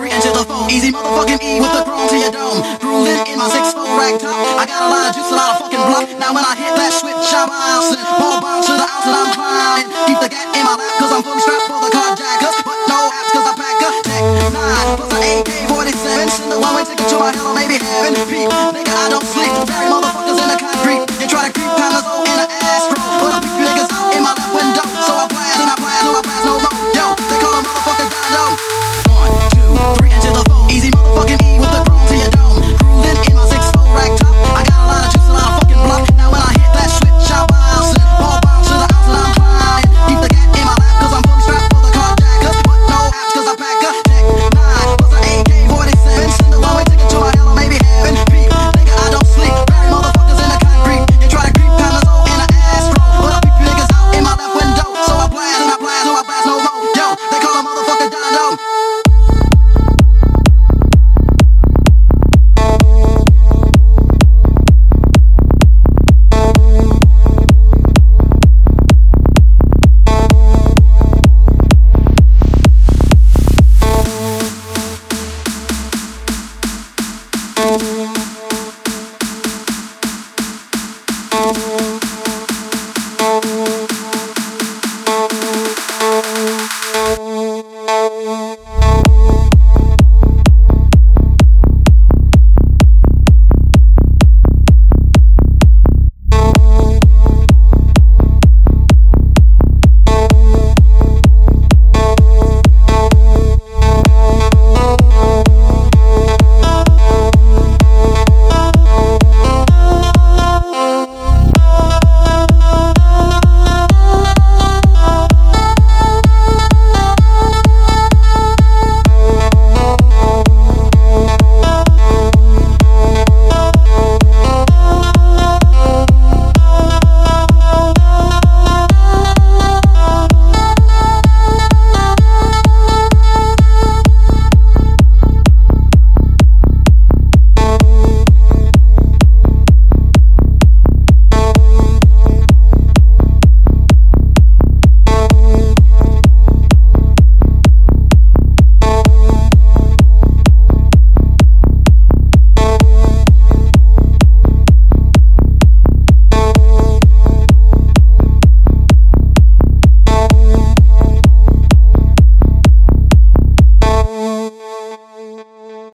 flow. Easy motherfucking E with the chrome to your dome. Cruising in my six foot rag top. I got a lot of juice, a lot of fucking block. Now when I hit that switch, I'm bouncing. Ball bounce to the ounce that I'm climbing. Keep the gat in my lap cause I'm fully strapped for the carjackers. But no apps cause I pack a tech 9 plus an AK-47. Send the one-way ticket to my hell maybe heaven. Peep,